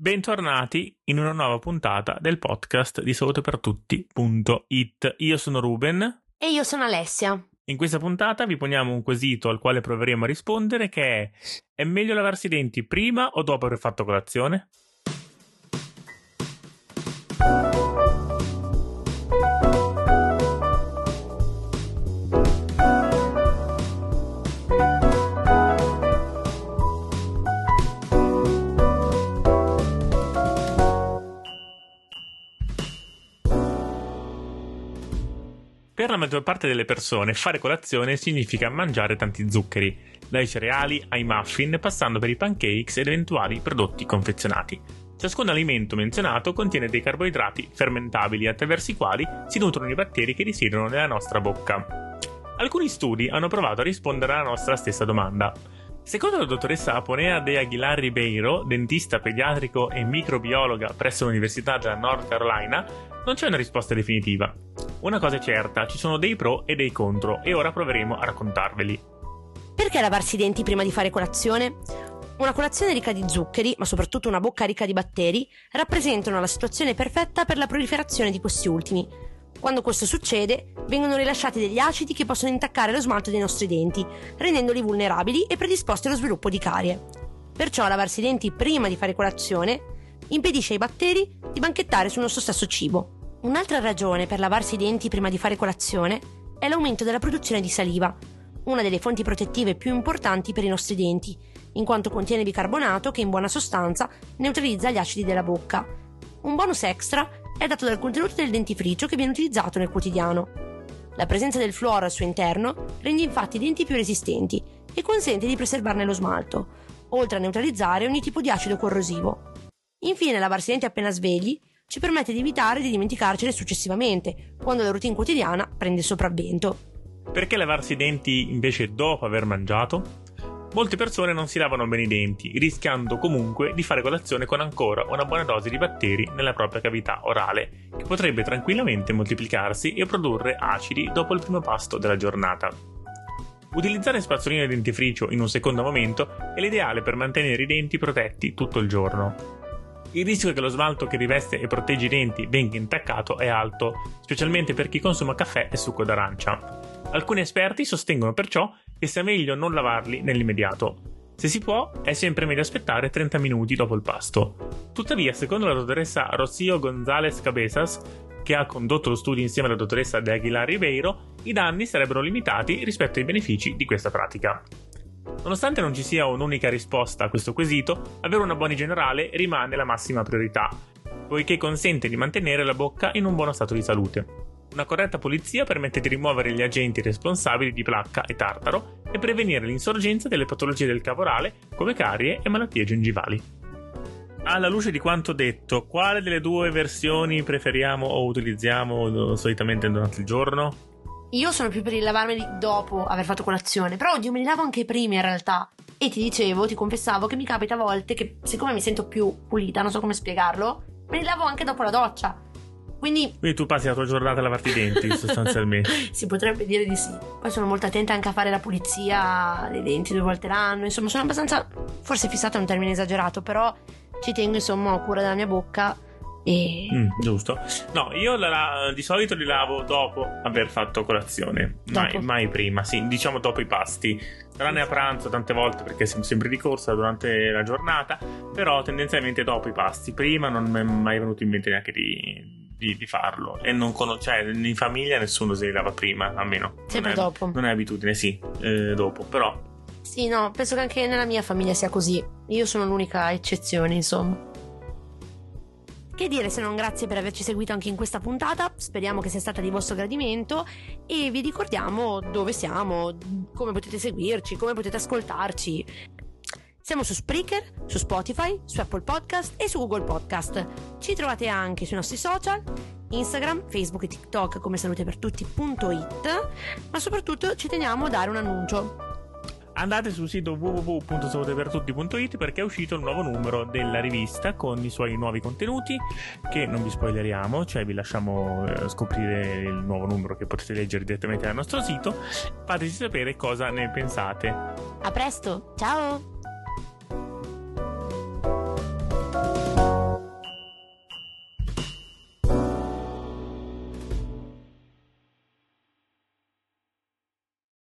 Bentornati in una nuova puntata del podcast di salutopertutti.it. Io sono Ruben. E io sono Alessia. In questa puntata vi poniamo un quesito al quale proveremo a rispondere che è è meglio lavarsi i denti prima o dopo aver fatto colazione? Per la maggior parte delle persone fare colazione significa mangiare tanti zuccheri, dai cereali ai muffin passando per i pancakes ed eventuali prodotti confezionati. Ciascun alimento menzionato contiene dei carboidrati fermentabili attraverso i quali si nutrono i batteri che risiedono nella nostra bocca. Alcuni studi hanno provato a rispondere alla nostra stessa domanda. Secondo la dottoressa Aponea de Aguilar Ribeiro, dentista pediatrico e microbiologa presso l'Università della North Carolina, non c'è una risposta definitiva. Una cosa è certa, ci sono dei pro e dei contro e ora proveremo a raccontarveli. Perché lavarsi i denti prima di fare colazione? Una colazione ricca di zuccheri, ma soprattutto una bocca ricca di batteri, rappresentano la situazione perfetta per la proliferazione di questi ultimi. Quando questo succede, vengono rilasciati degli acidi che possono intaccare lo smalto dei nostri denti, rendendoli vulnerabili e predisposti allo sviluppo di carie. Perciò lavarsi i denti prima di fare colazione impedisce ai batteri di banchettare sul nostro stesso cibo. Un'altra ragione per lavarsi i denti prima di fare colazione è l'aumento della produzione di saliva, una delle fonti protettive più importanti per i nostri denti, in quanto contiene bicarbonato che in buona sostanza neutralizza gli acidi della bocca. Un bonus extra è dato dal contenuto del dentifricio che viene utilizzato nel quotidiano. La presenza del fluoro al suo interno rende infatti i denti più resistenti e consente di preservarne lo smalto, oltre a neutralizzare ogni tipo di acido corrosivo. Infine, lavarsi i denti appena svegli ci permette di evitare di dimenticarcele successivamente, quando la routine quotidiana prende sopravvento. Perché lavarsi i denti invece dopo aver mangiato? Molte persone non si lavano bene i denti, rischiando comunque di fare colazione con ancora una buona dose di batteri nella propria cavità orale, che potrebbe tranquillamente moltiplicarsi e produrre acidi dopo il primo pasto della giornata. Utilizzare spazzoline e dentifricio in un secondo momento è l'ideale per mantenere i denti protetti tutto il giorno. Il rischio che lo smalto che riveste e protegge i denti venga intaccato è alto, specialmente per chi consuma caffè e succo d'arancia. Alcuni esperti sostengono perciò che sia meglio non lavarli nell'immediato. Se si può, è sempre meglio aspettare 30 minuti dopo il pasto. Tuttavia, secondo la dottoressa Rocio González Cabezas, che ha condotto lo studio insieme alla dottoressa De Aguilar Ribeiro, i danni sarebbero limitati rispetto ai benefici di questa pratica. Nonostante non ci sia un'unica risposta a questo quesito, avere una buona generale rimane la massima priorità, poiché consente di mantenere la bocca in un buono stato di salute. Una corretta pulizia permette di rimuovere gli agenti responsabili di placca e tartaro e prevenire l'insorgenza delle patologie del cavo orale come carie e malattie gengivali. Alla luce di quanto detto, quale delle due versioni preferiamo o utilizziamo solitamente durante il giorno? Io sono più per il lavarmeli dopo aver fatto colazione, però oddio me li lavo anche prima in realtà. E ti dicevo, ti confessavo che mi capita a volte che siccome mi sento più pulita, non so come spiegarlo, me li lavo anche dopo la doccia. Quindi, Quindi tu passi la tua giornata a lavarti i denti sostanzialmente. si potrebbe dire di sì. Poi sono molto attenta anche a fare la pulizia dei denti due volte l'anno. Insomma, sono abbastanza. Forse fissata è un termine esagerato, però ci tengo, insomma, ho cura della mia bocca. E. Mm, giusto. No, io la- di solito li lavo dopo aver fatto colazione. Mai, mai prima, sì, diciamo dopo i pasti. Tranne a pranzo tante volte perché siamo sempre di corsa durante la giornata, però tendenzialmente dopo i pasti. Prima non mi è mai venuto in mente neanche di, di- di farlo. E non conosco, cioè in famiglia nessuno si lava prima, almeno. Sempre non è, dopo. Non è abitudine, sì, eh, dopo, però. Sì, no, penso che anche nella mia famiglia sia così. Io sono l'unica eccezione, insomma. Che dire se non grazie per averci seguito anche in questa puntata, speriamo che sia stata di vostro gradimento e vi ricordiamo dove siamo, come potete seguirci, come potete ascoltarci. Siamo su Spreaker, su Spotify, su Apple Podcast e su Google Podcast. Ci trovate anche sui nostri social, Instagram, Facebook e TikTok come salutepertutti.it, ma soprattutto ci teniamo a dare un annuncio. Andate sul sito www.salutepertutti.it perché è uscito il nuovo numero della rivista con i suoi nuovi contenuti che non vi spoileriamo, cioè vi lasciamo eh, scoprire il nuovo numero che potete leggere direttamente dal nostro sito. Fateci sapere cosa ne pensate. A presto, ciao!